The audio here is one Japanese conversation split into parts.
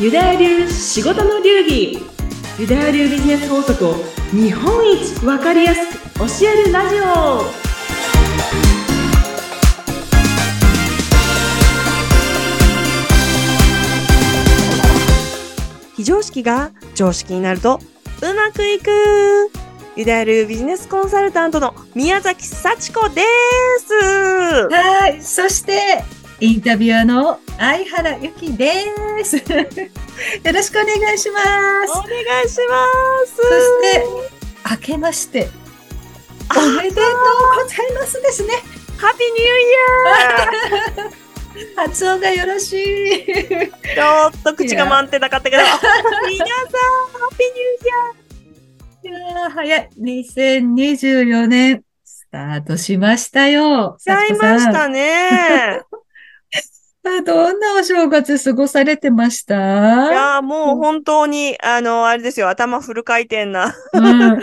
ユダヤ流仕事の流儀。ユダヤ流ビジネス法則を日本一わかりやすく教えるラジオ。非常識が常識になるとうまくいく。ユダヤ流ビジネスコンサルタントの宮崎幸子です。はい。そして、インタビュアーの相原由紀です。よろしくお願いします。お願いしますそして、明けまして、おめでとうございますですね。ハッピーニューイヤー 発音がよろしい。ちょっと口が満点なかったけど。皆さん、ハッピーニューイヤいやー早い。2024年、スタートしましたよ。ー。ちゃいましたね。どんなお正月過ごされてましいたやーもう本当に、あの、あれですよ、頭フル回転な。うん。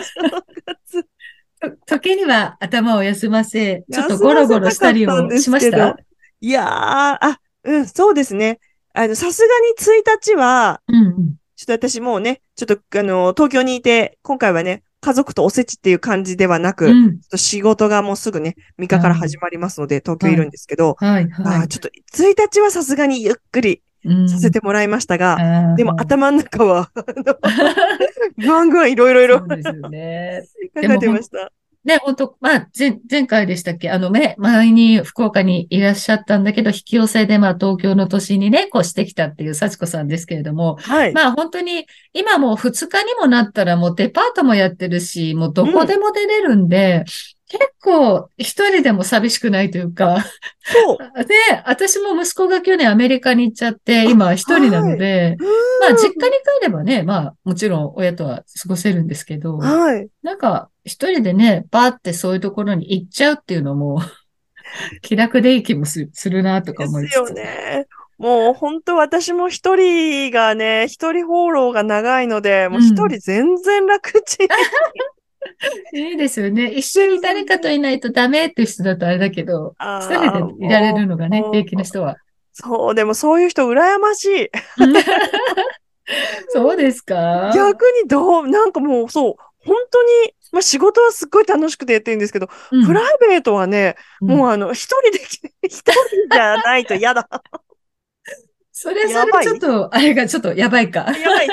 と時には頭を休ませ、ちょっとゴロゴロしたりもしました？いやー、あ、うん、そうですね。あの、さすがに1日は、うんうん。ちょっと私もうね、ちょっと、あの、東京にいて、今回はね、家族とおせちっていう感じではなく、うん。仕事がもうすぐね、3日から始まりますので、東京いるんですけど、はい、あはーちょっと、1日はさすがにゆっくりい。うんさせてもらいましたが、あーでも頭の中は、ぐわんぐわんいろいろいろ。考えてました。ね、本当まあ、前、前回でしたっけ？あの、ね、前に福岡にいらっしゃったんだけど、引き寄せで、まあ、東京の都心にね、こうしてきたっていう幸子さんですけれども、はい。まあ、本当に、今もう2日にもなったら、もうデパートもやってるし、もうどこでも出れるんで、結構、一人でも寂しくないというか、そう。で、私も息子が去年アメリカに行っちゃって、今一人なので、まあ、実家に帰ればね、まあ、もちろん親とは過ごせるんですけど、はい。なんか、一人でね、バーってそういうところに行っちゃうっていうのも、気楽でいい気もすするなとか思いつつ。ですよね。もう本当私も一人がね、一人放浪が長いので、もう一人全然楽ちん。いいですよね。一緒に誰かといないとダメっていう人だとあれだけど、あ一ー人でいられるのがね平気な人は。そう、でもそういう人羨ましい。そうですか？逆にどう、なんかもうそう、本当に、まあ仕事はすっごい楽しくてやってるんですけど、うんプライベートはね、うんもうあの、一人で、一人じゃないと嫌だ。それ、それちょっと、あれがちょっとやばいか。やばい。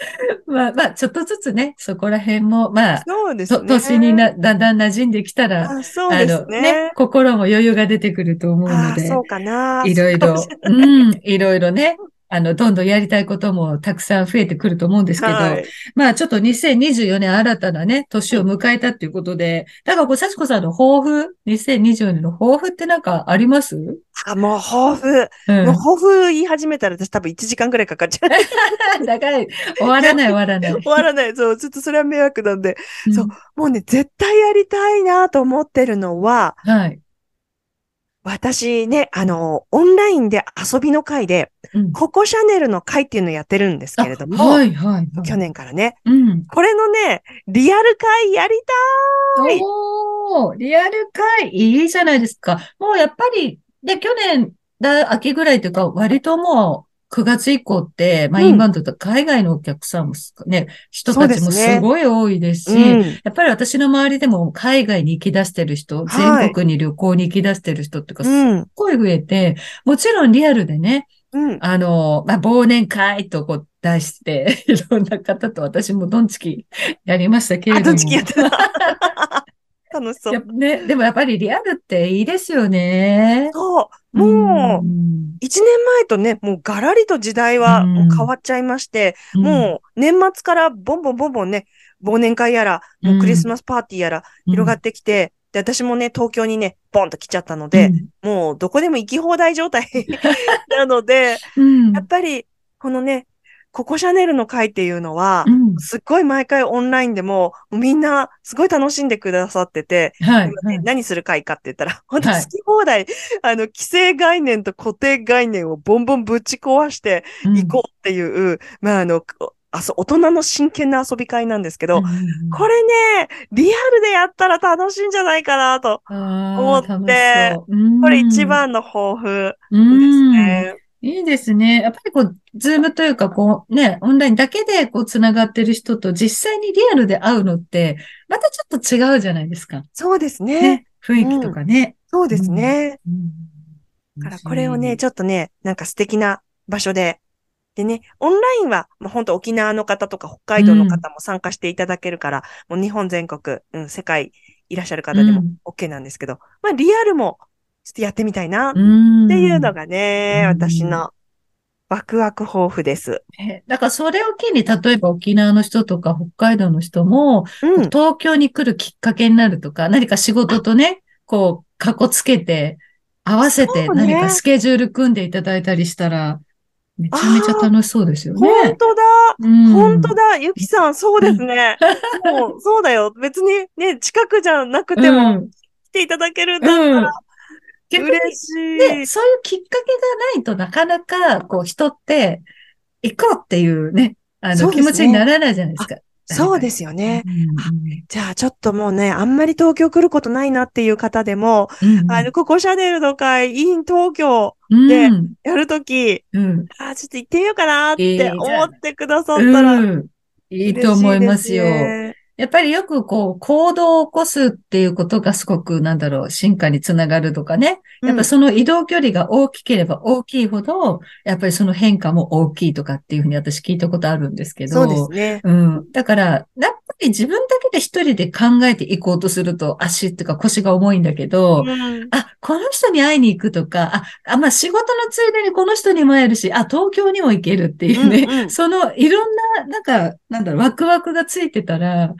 まあまあ、ちょっとずつね、そこら辺も、まあ、とそうですね。年にな、だんだん馴染んできたら、あそうあですの、ねね。、心も余裕が出てくると思うので。あそうかな。いろいろうん、いろいろね、あの、どんどんやりたいこともたくさん増えてくると思うんですけど、はい。まあちょっと2024年新たなね、年を迎えたっていうことで、だからこう、幸子さんの抱負、2024年の抱負ってなんかあります？うあ、もう抱負。ん。もう抱負言い始めたら私多分1時間くらいかかっちゃう。だから、終わらない 終わらない。終わらない。そう、ちょっとそれは迷惑なんで。うんそうもうね、絶対やりたいなと思ってるのは、はい。私ね、あの、オンラインで遊びの会で、うんココシャネルの会っていうのをやってるんですけれども、あはい、はい。はい去年からね、うん。これのね、リアル会やりたいおー、リアル会、いいじゃないですか。もうやっぱり、で、去年、だ、秋ぐらいというか、割ともう、9月以降って、まあ、うんインバウンドとか海外のお客さんもすね、人たちもすごい多いですし、うん。やっぱり私の周りでも海外に行き出してる人、はい全国に旅行に行き出してる人っていうか、すっうん。ごい増えて、もちろんリアルでね、うん。あの、まあ、忘年会とこう出して、いろんな方と私もどんちきやりましたけれあ、ども。どっちきやってた。楽しそう。ね、でもやっぱりリアルっていいですよね。そう。もう、ん一年前とね、もうガラリと時代は変わっちゃいまして、うん。もう年末からボンボンボンボンね、忘年会やら、もうクリスマスパーティーやら広がってきて、で、私もね、東京にね、ボンと来ちゃったので、もうどこでも行き放題状態 なので、うん、やっぱり、このね、ココシャネルの会っていうのはう、んすっごい毎回オンラインでも、みんなすごい楽しんでくださってて、はい、はい。何する会かって言ったら、本当はい好き放題、あの、既成概念と固定概念をボンボンぶち壊していこうっていう、まあ、あの、あそ、大人の真剣な遊び会なんですけど、うんうんうんこれね、リアルでやったら楽しいんじゃないかなと。思ってううんこれ一番の抱負うですんね。いいですね。やっぱりこう、ズームというか、こうね、オンラインだけでこう、つながってる人と実際にリアルで会うのって、またちょっと違うじゃないですか。そうですね。ね。雰囲気とかね。そうですね。うん。だからこれをね、ちょっとね、なんか素敵な場所で。でね、オンラインは、まあ、本当沖縄の方とか北海道の方も参加していただけるから、もう日本全国、うん、世界いらっしゃる方でもうん OK なんですけど、まあリアルもちょっとやってみたいなっうん。ていうのがね、うん私のワクワク抱負です。ねだからそれを機に、例えば沖縄の人とか北海道の人も、うん。東京に来るきっかけになるとか、何か仕事とね、こう、かこつけて、合わせて何かスケジュール組んでいただいたりしたら、めちゃめちゃ楽しそうですよね。本当だうん本当だゆきさん、そうですね。もう、そうだよ。別にね、近くじゃなくてうもん来ていただけるんだったうんら逆に嬉しね、い。そういうきっかけがないとなかなか、こう、人って、行こうっていうね、あの、ね気持ちにならないじゃないですか。そうですよね。うんじゃあ、ちょっともうね、あんまり東京来ることないなっていう方でも、うんうんあの、ここシャネルの会、in 東京うんでやるとき、うんあーちょっと行ってみようかなって思ってくださったら、うんいいと思いますよ。やっぱりよくこう、行動を起こすっていうことがすごく、なんだろう、進化につながるとかね。やっぱその移動距離が大きければ大きいほど、やっぱりその変化も大きいとかっていうふうに私聞いたことあるんですけど。そうですね。うん。だから、やっぱり自分だけで一人で考えていこうとすると足っていうか腰が重いんだけど、うんあ、この人に会いに行くとか、あ、あまあ、仕事のついでにこの人にも会えるし、あ、東京にも行けるっていうね、うんうんそのいろんな、なんか、なんだろう、ワクワクがついてたら、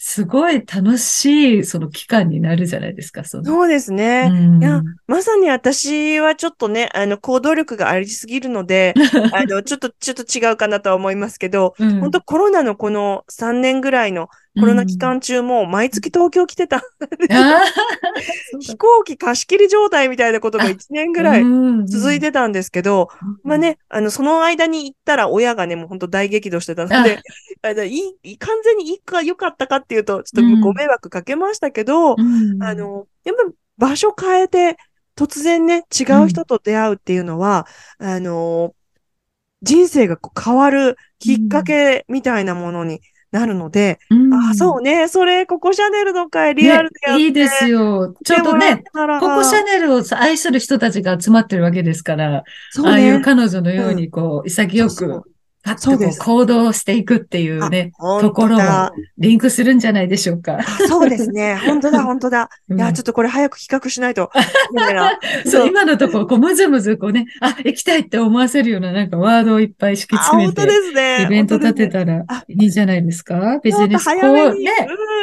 すごい楽しい、その期間になるじゃないですか、その。そうですね。うんいやまさに私はちょっとね、あの、行動力がありすぎるので、あの、ちょっと、ちょっと違うかなとは思いますけど、うん本当コロナのこの3年ぐらいのコロナ期間中も毎月東京来てた。飛行機貸し切り状態みたいなことが1年ぐらい続いてたんですけど、まあ、ね、あの、その間に行ったら親がね、もう本当大激怒してたので、あのいい、完全にいいか良かったかっていうと、ちょっとご迷惑かけましたけど、うん。あ、の、やっぱ場所変えて、突然ね、違う人と出会うっていうのは、あの、人生がこう変わるきっかけみたいなものになるので、うん。あ、そうね、それ、ココシャネルの会リアルでやって、ねいいですよ。ちょっとね、こココシャネルを愛する人たちが集まってるわけですから、そうああいうね。彼女のように、こう、潔く、パッと行動していくっていうね、あところもリンクするんじゃないでしょうか。あそうですね。本当だ、本当だ。いや、ちょっとこれ早く企画しないと。そう、今のところ、こう、むずむず、こうね、あ、行きたいって思わせるような、なんかワードをいっぱい敷きあ、詰めて、本当ですね。イベント立てたたらあいいんじゃないですか？ビジネス早めに、こうね、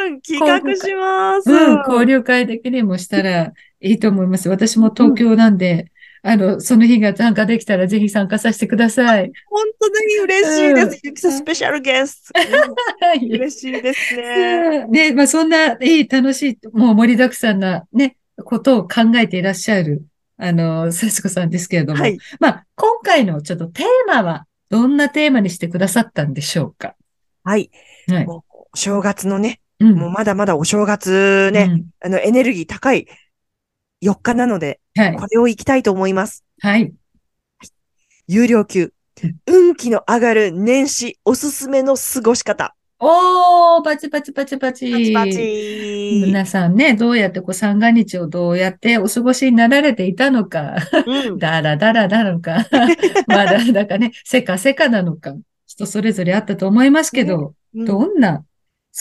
うん、企画します。うん、交流会的にもしたらいいと思います。私も東京なんで、あの、その日が参加できたらぜひ参加させてください。本当に嬉しいです。ゆきさん、スペシャルゲスト。はい。嬉しいですね。ね、まあそんな、いい、楽しい、もう盛りだくさんなね、ことを考えていらっしゃる、あの、幸子さんですけれども、はい。まあ今回のちょっとテーマは、どんなテーマにしてくださったんでしょうか？はい。はい。もう、お正月のね、うんもうまだまだお正月ね、うんあの、エネルギー高い4日なので、はい。これを行きたいと思います。はい。有料級うん。運気の上がる年始おすすめの過ごし方。おー、パチパチパチパチ。パチパチ。皆さんね、どうやってこう三が日をどうやってお過ごしになられていたのか、うん。だらだらなのか、まだだかね、せかせかなのか、人それぞれあったと思いますけど、うんどんな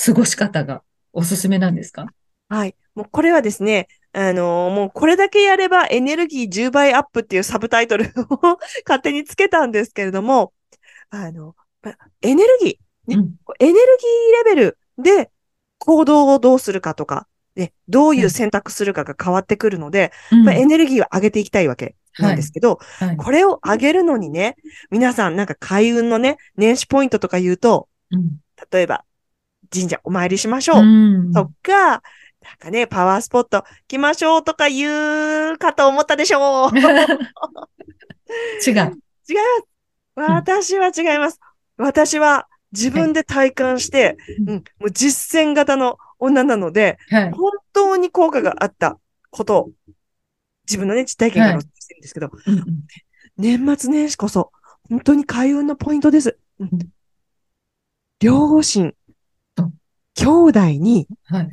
過ごし方がおすすめなんですか？はい。もうこれはですね、あのーもうこれだけやればエネルギー10倍アップっていうサブタイトルを 勝手につけたんですけれども、あの、まエネルギー、ねうん。エネルギーレベルで行動をどうするかとか、ね、どういう選択するかが変わってくるので、うん。まあ、エネルギーを上げていきたいわけなんですけど、はい。これを上げるのにね、皆さんなんか開運のね、年始ポイントとか言うと、うん。例えば、神社お参りしましょう。うん。とか、なんかね、パワースポット来ましょうとか言うかと思ったでしょう。違い違う。私は違います。私は自分で体感して、うんうん、もう実践型の女なので、はい。本当に効果があったことを、自分のね、実体験からお伝えしてるんですけど、うんうん年末年始こそ、本当に開運のポイントです。うん両親うん、兄弟に、はい。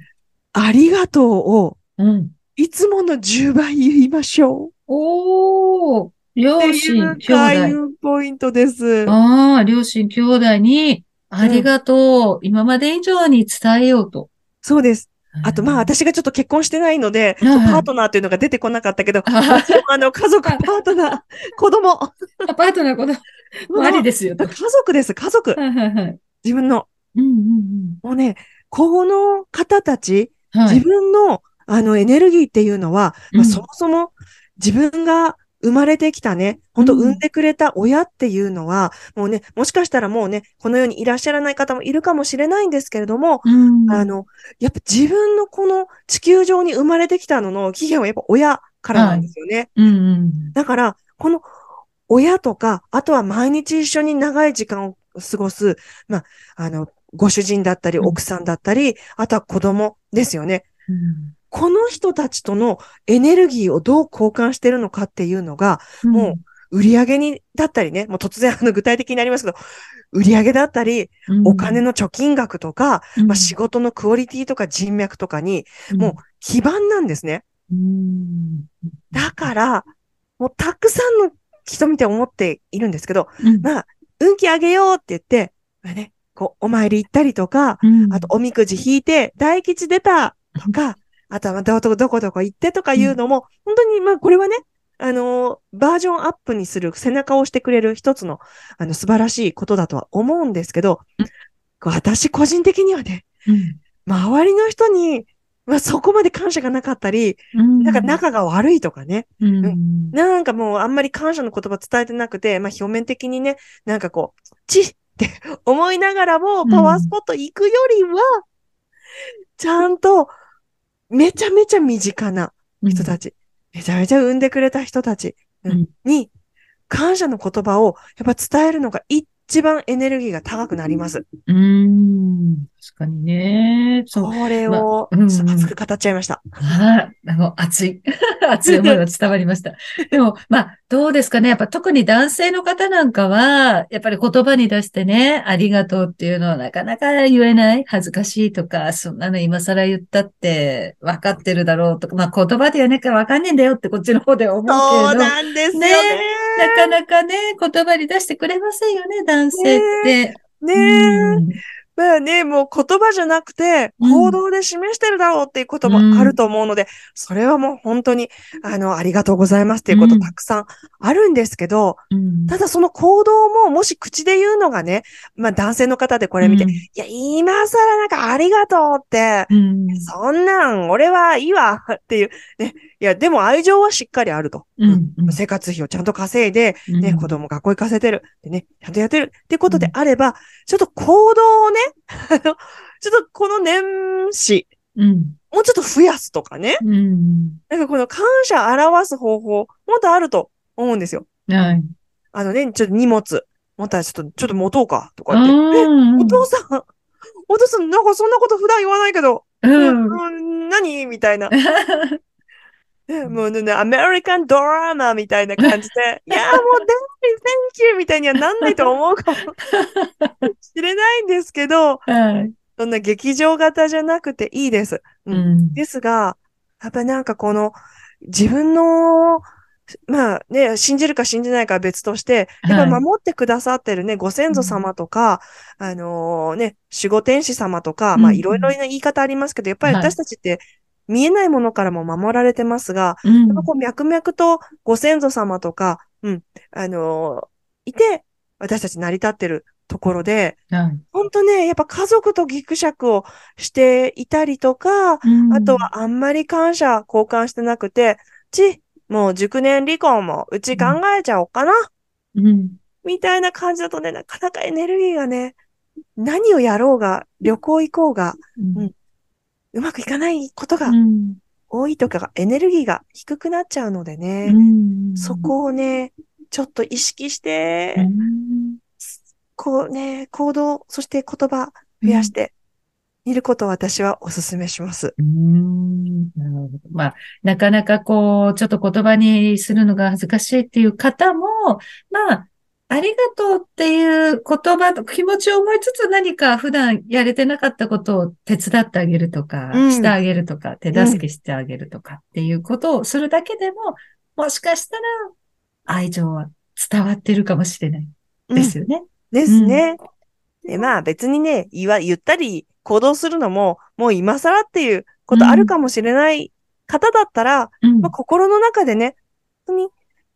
ありがとうを、うん。いつもの10倍言いましょう。おー、両親、う兄開弟。運ポイントです。ああ、両親、兄弟に、ありがとう、今まで以上に伝えようと。そうです。あと、まあ、あ、私がちょっと結婚してないので、はいはいパートナーというのが出てこなかったけど、あの、家族、パートナー、子供。アパートのこと、もありですよと。家族です、家族。はいはいはい。自分の。うんうんもうね、この方たち、うん。はい。自分の、あの、エネルギーっていうのは、まあ、うんそもそも自分が生まれてきたね、本当うん産んでくれた親っていうのは、もうね、もしかしたらもうね、この世にいらっしゃらない方もいるかもしれないんですけれども、うん。あの、やっぱ自分のこの地球上に生まれてきたのの起源はやっぱ親からなんですよね。うんうん。だから、この親とか、あとは毎日一緒に長い時間を過ごす、まあ、あの、ご主人だったり、うん。奥さんだったり、あとは子供ですよね。うん。この人たちとのエネルギーをどう交換してるのかっていうのが、もう、売り上げに、だったりね、もう突然 あの具体的になりますけど、売り上げだったり、うん、お金の貯金額とか、うん、まあ、仕事のクオリティとか人脈とかに、もう基盤なんですね。うん、だから、もうたくさんの人見て思っているんですけど、うん、まあ、運気あげようって言って、まあね、こう、お参り行ったりとか、うん、あとおみくじ引いて、大吉出たとか、あとはまあどこどこどこ行ってとかいうのも、本当にまあこれはね、あのーバージョンアップにする背中を押してくれる一つの、あの、素晴らしいことだとは思うんですけどうん、私個人的にはね、うん、周りの人に、まあそこまで感謝がなかったり、うん、なんか仲が悪いとかね、うん、なんかもうあんまり感謝の言葉伝えてなくて、まあ表面的にね、なんかこう、チッって思いながらも、パワースポット行くよりは、ちゃんと、めちゃめちゃ身近な人たち、めちゃめちゃ産んでくれた人たち、に、感謝の言葉をやっぱ伝えるのが一番エネルギーが高くなります。うん、確かにね。そう。これを、まあうん熱く語っちゃいました。はい。あの、熱い。熱い思いが伝わりました。でも、まあ、どうですかね。やっぱ特に男性の方なんかは、やっぱり言葉に出してね、ありがとうっていうのはなかなか言えない。恥ずかしいとか、そんなの今更言ったって分かってるだろうとか、まあ言葉ではねか分かんねえんだよってこっちの方では思うけれど。そうなんですよね。なかなかね、言葉に出してくれませんよね、男性って。ねえ。うん。まあね、もう言葉じゃなくて、うん。行動で示してるだろうっていうこともあると思うので、それはもう本当に、あの、ありがとうございますっていうことうん。たくさんあるんですけど、うん。ただその行動ももし口で言うのがね、まあ男性の方でこれ見て、うん。いや、今更なんかありがとうって、うん。そんなん俺はいいわっていう、ね、いや、でも愛情はしっかりあると。うんうん生活費をちゃんと稼いで、ね、うん子供学校行かせてる。でね、ちゃんとやってる。ってことであれば、ちょっと行動をね、あの、ちょっとこの年始、うんもうちょっと増やすとかね。うんなんかこの感謝表す方法、もっとあると思うんですよ。はい。あのね、ちょっと荷物、もったらちょっと、ちょっと持とうか、とか言って。え、うんお父さん、お父さん、なんかそんなこと普段言わないけど、うんうん何？みたいな。ね もうね、アメリカンドラマみたいな感じで、いや、もう、Thank you! みたいにはなんないと思うかも しれないんですけど、はい。そんな劇場型じゃなくていいです。ううんん。ですが、やっぱなんかこの、自分の、まあね、信じるか信じないかは別として、やっぱはい守ってくださってるね、ご先祖様とか、あのね、守護天使様とか、まあうんいろいろな言い方ありますけど、やっぱりはい私たちって見えないものからも守られてますが、うん。やっぱこう脈々とご先祖様とか、うん、あのいて、私たち成り立ってるところで、はい。本当ね、やっぱ家族とギクシャクをしていたりとか、うん。あとはあんまり感謝交換してなくて、ち、もう熟年離婚もうち考えちゃおうかな、うん。みたいな感じだとね、なかなかエネルギーがね、何をやろうが、旅行行こうが、うん。うまくいかないことがうん。多いとかが、エネルギーが低くなっちゃうのでね、うん。そこをね、ちょっと意識して、うん。こうね、行動、そして言葉増やしてみることを私はお勧めします。うん。ん。なるほどまあ、なかなかこう、ちょっと言葉にするのが恥ずかしいっていう方も、まあ、ありがとうっていう言葉と気持ちを思いつつ何か普段やれてなかったことを手伝ってあげるとか、うん。してあげるとか、手助けしてあげるとかっていうことをするだけでも、もしかしたら愛情は伝わってるかもしれない。ですよね。ですね。で、まあ別にね、言わ、言ったり行動するのも、もう今更っていうことあるかもしれない方だったら、うん。まあ、心の中でね、本当に、い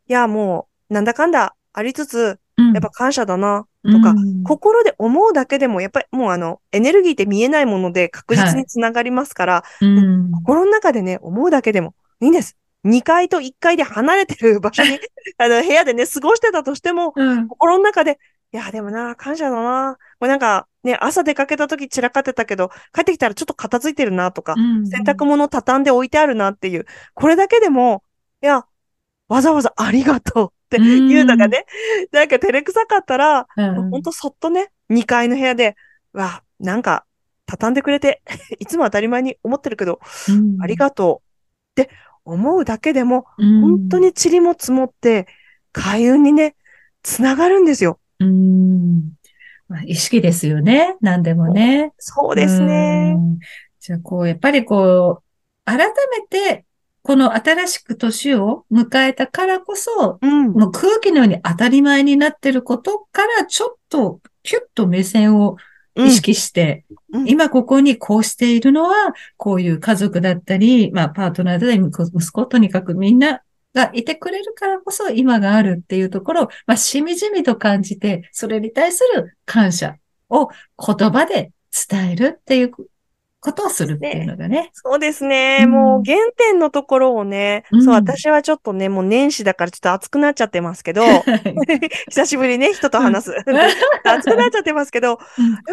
や、もう、なんだかんだありつつ、うんやっぱ感謝だな、とか、うん心で思うだけでも、やっぱりもうあの、エネルギーって見えないもので確実につながりますから、うん。心の中でね、思うだけでもいいんです。2階と1階で離れてる場所に、あの、部屋でね、過ごしてたとしても、うん。心の中で、いや、でもな、感謝だな。これなんか、ね、朝出かけた時散らかってたけど、帰ってきたらちょっと片付いてるなとか、うん。洗濯物畳んで置いてあるなっていう、これだけでも、いや、わざわざありがとうっていうのがね、なんか照れくさかったら、うんほんとそっとね、2階の部屋で、わ、なんか、畳んでくれて、いつも当たり前に思ってるけど、うんありがとうって思うだけでも、うん本当に塵も積もって、開運にね、つながるんですよ。うんまあ、意識ですよね。何でもね。そうですね。うん。じゃあ、こう、やっぱりこう、改めて、この新しく年を迎えたからこそ、うん。もう空気のように当たり前になってることから、ちょっと、キュッと目線を意識して、うん今ここにこうしているのは、こういう家族だったり、まあ、パートナーだったり、息子息子、とにかくみんながいてくれるからこそ今があるっていうところを、まあ、しみじみと感じて、それに対する感謝を言葉で伝えるっていうことをするっていうのがね。そうですね。うん。もう原点のところをね、うん。そう、私はちょっとね、もう年始だからちょっと熱くなっちゃってますけど、久しぶりね、人と話す。熱くなっちゃってますけど、やっ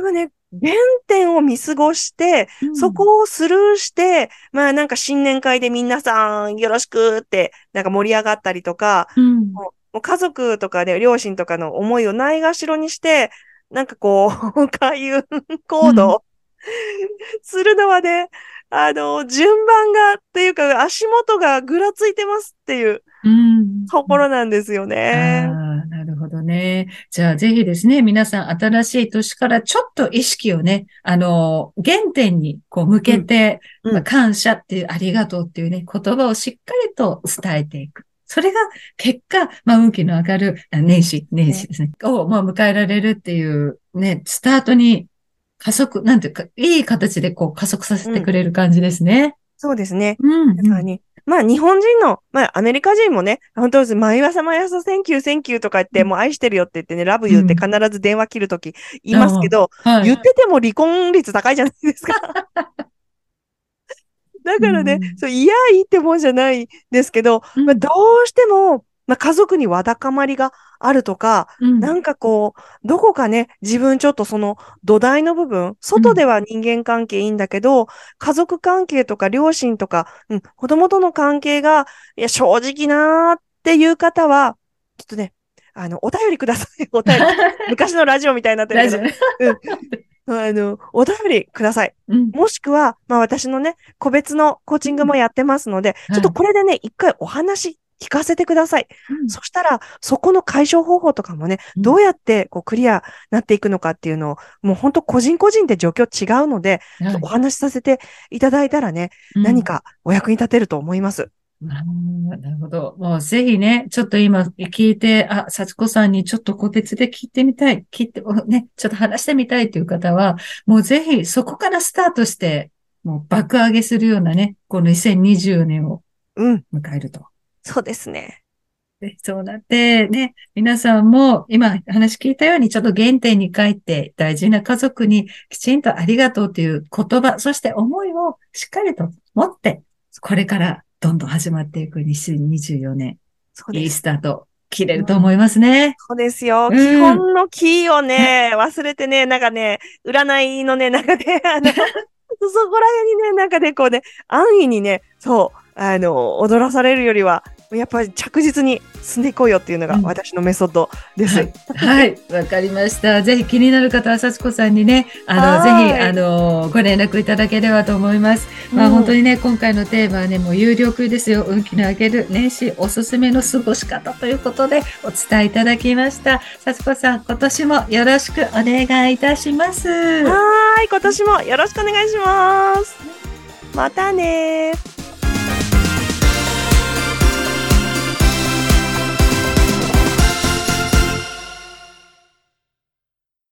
ぱね、原点を見過ごして、そこをスルーして、まあなんか新年会で皆さんよろしくって、なんか盛り上がったりとか、うん、もう家族とかで、両親とかの思いをないがしろにして、なんかこう、開運行動 するのはね、あの、順番が、っていうか、足元がぐらついてますっていううんところなんですよね。ああ、なるほどね。じゃあぜひですね、皆さん新しい年からちょっと意識をね、あの、原点にこう向けて、うんうんまあ感謝っていう、ありがとうっていうね、言葉をしっかりと伝えていく。それが結果、まあ運気の上がるあ年始、年始ですね、をまあ迎えられるっていうね、スタートに加速、なんていうか、いい形でこう加速させてくれる感じですね。そうですね。うん。だからね、まあ日本人の、まあアメリカ人もね、本当です。毎朝毎朝、 Thank you、Thank you とか言って、うんもう愛してるよって言ってね、 Love you って必ず電話切るとき言いますけど、はい。言ってても離婚率高いじゃないですか。だからね、うんそう、いや、いいってもんじゃないですけど、うんまあ、どうしても、まあ、家族にわだかまりがあるとか、うんなんかこう、どこかね、自分ちょっとその土台の部分、外では人間関係いいんだけど、家族関係とか両親とか、うん、子供との関係が、いや、正直なーっていう方は、ちょっとね、あの、お便りください。お便り。昔のラジオみたいになってるけ夫。ど、あの、お便りください。うん。もしくは、まあ私のね、個別のコーチングもやってますので、うんちょっとこれでね、一回お話聞かせてください。そしたら、そこの解消方法とかもね、うんどうやってこうクリアなっていくのかっていうのを、もう本当個人個人で状況違うので、はいお話しさせていただいたらね、何かお役に立てると思います。なるほど。もうぜひね、ちょっと今聞いて、あ、幸子さんにちょっと個別で聞いてみたい、聞いて、おね、ちょっと話してみたいという方は、もうぜひそこからスタートして、もう爆上げするようなね、この2020年をうん、迎えると。そうですね。でそうなって、ね、皆さんも今話聞いたようにちょっと原点に帰って大事な家族にきちんとありがとうという言葉、そして思いをしっかりと持って、これからどんどん始まっていく2024年、いい。スタート切れると思いますね。そうですよ。うん基本のキーをね、忘れてね、なんかね、占いのね、なんかね、あの、そこら辺にね、なんかね、こうね、安易にね、そう、あの、踊らされるよりは、やっぱり着実に進んでいこうよっていうのが私のメソッドです。はい、わ、はい、かりました。ぜひ気になる方は、幸子さんにね、あの、ぜひ、あの、ご連絡いただければと思います。まあ、本当にね、今回のテーマはね、もう有料級ですよ。運気の上げる年始おすすめの過ごし方ということでお伝えいただきました。幸子さん、今年もよろしくお願いいたします。はい、今年もよろしくお願いします。またね